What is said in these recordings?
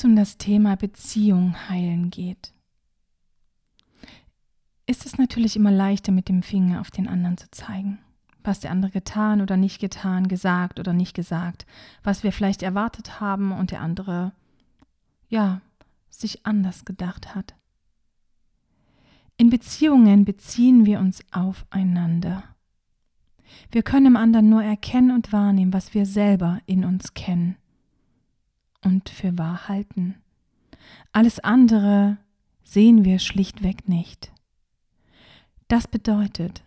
es um das Thema Beziehung heilen geht, ist es natürlich immer leichter, mit dem Finger auf den anderen zu zeigen. Was der andere getan oder nicht getan, gesagt oder nicht gesagt, was wir vielleicht erwartet haben und der andere, ja, sich anders gedacht hat. In Beziehungen beziehen wir uns aufeinander. Wir können im anderen nur erkennen und wahrnehmen, was wir selber in uns kennen und für wahr halten. Alles andere sehen wir schlichtweg nicht. Das bedeutet,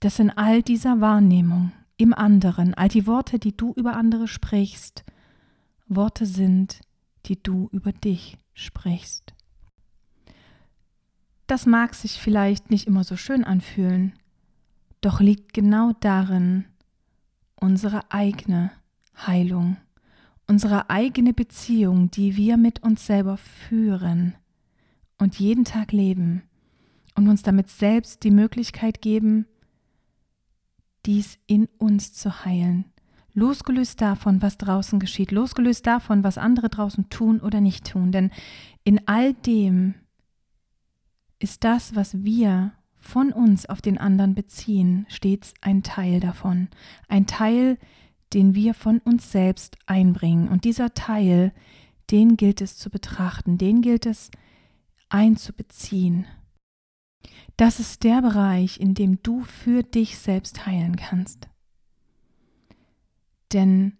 dass in all dieser Wahrnehmung im anderen all die Worte, die du über andere sprichst, Worte sind, die du über dich sprichst. Das mag sich vielleicht nicht immer so schön anfühlen, doch liegt genau darin unsere eigene Heilung, unsere eigene Beziehung, die wir mit uns selber führen und jeden Tag leben und uns damit selbst die Möglichkeit geben, dies in uns zu heilen, losgelöst davon, was draußen geschieht, losgelöst davon, was andere draußen tun oder nicht tun. Denn in all dem ist das, was wir von uns auf den anderen beziehen, stets ein Teil davon. Ein Teil, den wir von uns selbst einbringen. Und dieser Teil, den gilt es zu betrachten, den gilt es einzubeziehen. Das ist der Bereich, in dem du für dich selbst heilen kannst. Denn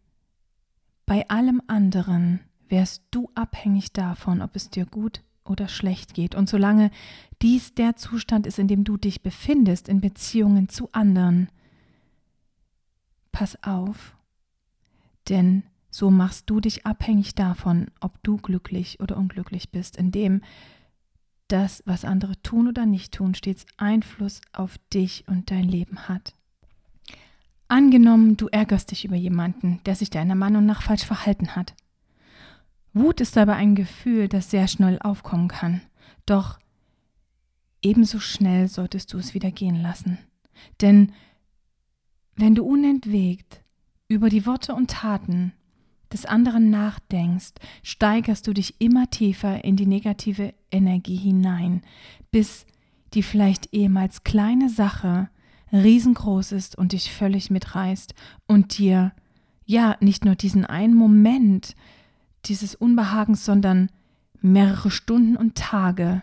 bei allem anderen wärst du abhängig davon, ob es dir gut oder schlecht geht. Und solange dies der Zustand ist, in dem du dich befindest, in Beziehungen zu anderen, pass auf, denn so machst du dich abhängig davon, ob du glücklich oder unglücklich bist, indem das, was andere tun oder nicht tun, stets Einfluss auf dich und dein Leben hat. Angenommen, du ärgerst dich über jemanden, der sich deiner Meinung nach falsch verhalten hat. Wut ist aber ein Gefühl, das sehr schnell aufkommen kann. Doch ebenso schnell solltest du es wieder gehen lassen. Denn wenn du unentwegt über die Worte und Taten des anderen nachdenkst, steigerst du dich immer tiefer in die negative Energie hinein, bis die vielleicht ehemals kleine Sache riesengroß ist und dich völlig mitreißt und dir ja nicht nur diesen einen Moment dieses Unbehagens, sondern mehrere Stunden und Tage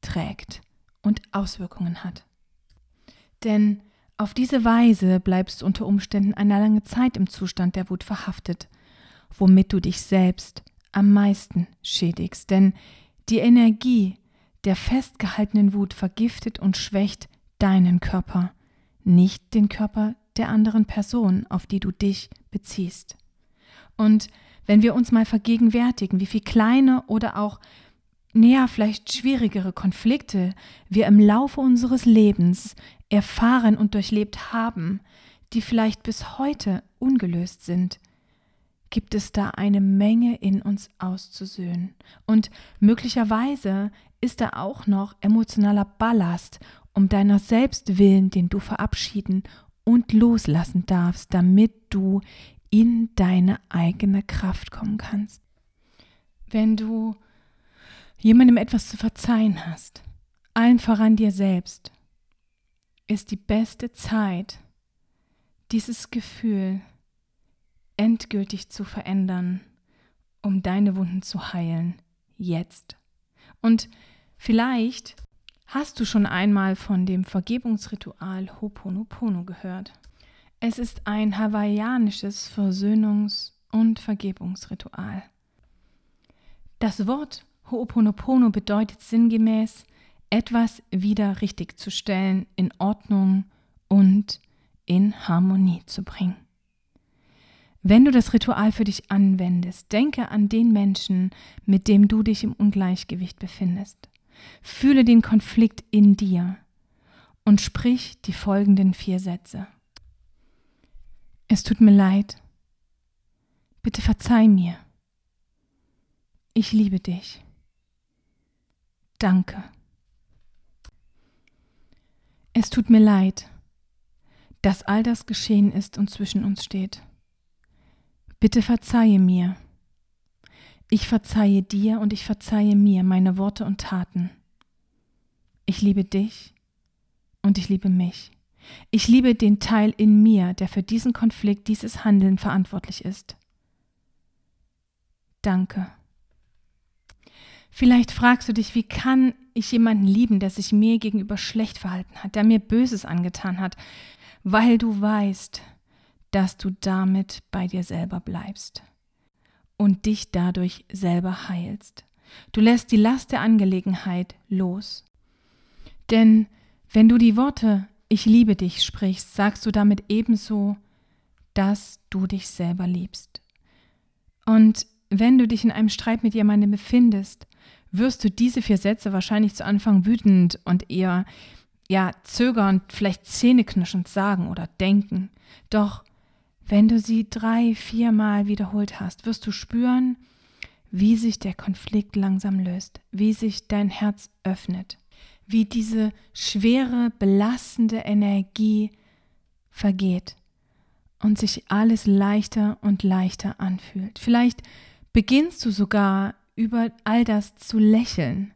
trägt und Auswirkungen hat. Denn auf diese Weise bleibst du unter Umständen eine lange Zeit im Zustand der Wut verhaftet, womit du dich selbst am meisten schädigst. Denn die Energie der festgehaltenen Wut vergiftet und schwächt deinen Körper, nicht den Körper der anderen Person, auf die du dich beziehst. Und wenn wir uns mal vergegenwärtigen, wie viele kleine oder auch näher vielleicht schwierigere Konflikte wir im Laufe unseres Lebens erfahren und durchlebt haben, die vielleicht bis heute ungelöst sind, gibt es da eine Menge in uns auszusöhnen. Und möglicherweise ist da auch noch emotionaler Ballast um deiner selbst willen, den du verabschieden und loslassen darfst, damit du in deine eigene Kraft kommen kannst. Wenn du jemandem etwas zu verzeihen hast, allen voran dir selbst, ist die beste Zeit, dieses Gefühl endgültig zu verändern, um deine Wunden zu heilen, jetzt. Und vielleicht hast du schon einmal von dem Vergebungsritual Ho'oponopono gehört. Es ist ein hawaiianisches Versöhnungs- und Vergebungsritual. Das Wort Ho'oponopono bedeutet sinngemäß, etwas wieder richtigzustellen, in Ordnung und in Harmonie zu bringen. Wenn du das Ritual für dich anwendest, denke an den Menschen, mit dem du dich im Ungleichgewicht befindest. Fühle den Konflikt in dir und sprich die folgenden vier Sätze. Es tut mir leid. Bitte verzeih mir. Ich liebe dich. Danke. Es tut mir leid, dass all das geschehen ist und zwischen uns steht. Bitte verzeihe mir. Ich verzeihe dir und ich verzeihe mir meine Worte und Taten. Ich liebe dich und ich liebe mich. Ich liebe den Teil in mir, der für diesen Konflikt, dieses Handeln verantwortlich ist. Danke. Vielleicht fragst du dich, wie kann ich jemanden lieben, der sich mir gegenüber schlecht verhalten hat, der mir Böses angetan hat, weil du weißt, dass du damit bei dir selber bleibst und dich dadurch selber heilst. Du lässt die Last der Angelegenheit los. Denn wenn du die Worte Ich liebe dich sprichst, sagst du damit ebenso, dass du dich selber liebst. Und wenn du dich in einem Streit mit jemandem befindest, wirst du diese vier Sätze wahrscheinlich zu Anfang wütend und eher ja zögernd, vielleicht zähneknirschend sagen oder denken. Doch wenn du sie drei, viermal wiederholt hast, wirst du spüren, wie sich der Konflikt langsam löst, wie sich dein Herz öffnet, wie diese schwere, belastende Energie vergeht und sich alles leichter und leichter anfühlt. Vielleicht beginnst du sogar über all das zu lächeln.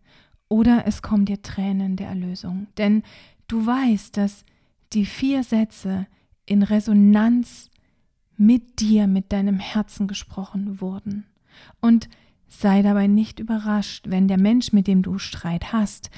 Oder es kommen dir Tränen der Erlösung, denn du weißt, dass die vier Sätze in Resonanz mit dir, mit deinem Herzen gesprochen wurden. Und sei dabei nicht überrascht, wenn der Mensch, mit dem du Streit hast,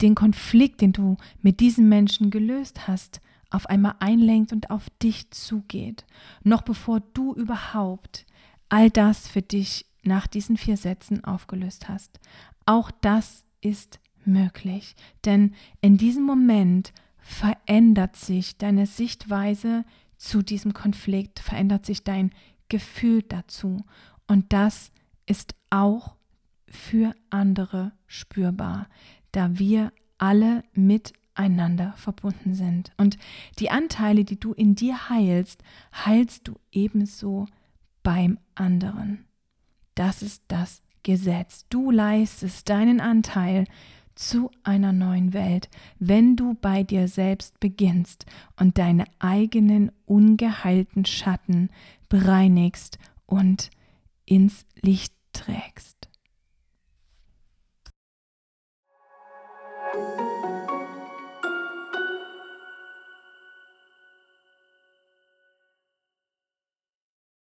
den Konflikt, den du mit diesem Menschen gelöst hast, auf einmal einlenkt und auf dich zugeht, noch bevor du überhaupt all das für dich nach diesen vier Sätzen aufgelöst hast. Auch das ist möglich, denn in diesem Moment verändert sich deine Sichtweise zu diesem Konflikt, verändert sich dein Gefühl dazu. Und das ist auch für andere spürbar, da wir alle miteinander verbunden sind. Und die Anteile, die du in dir heilst, heilst du ebenso beim anderen. Das ist das Gesetz. Du leistest deinen Anteil zu einer neuen Welt, wenn du bei dir selbst beginnst und deine eigenen ungeheilten Schatten bereinigst und ins Licht trägst.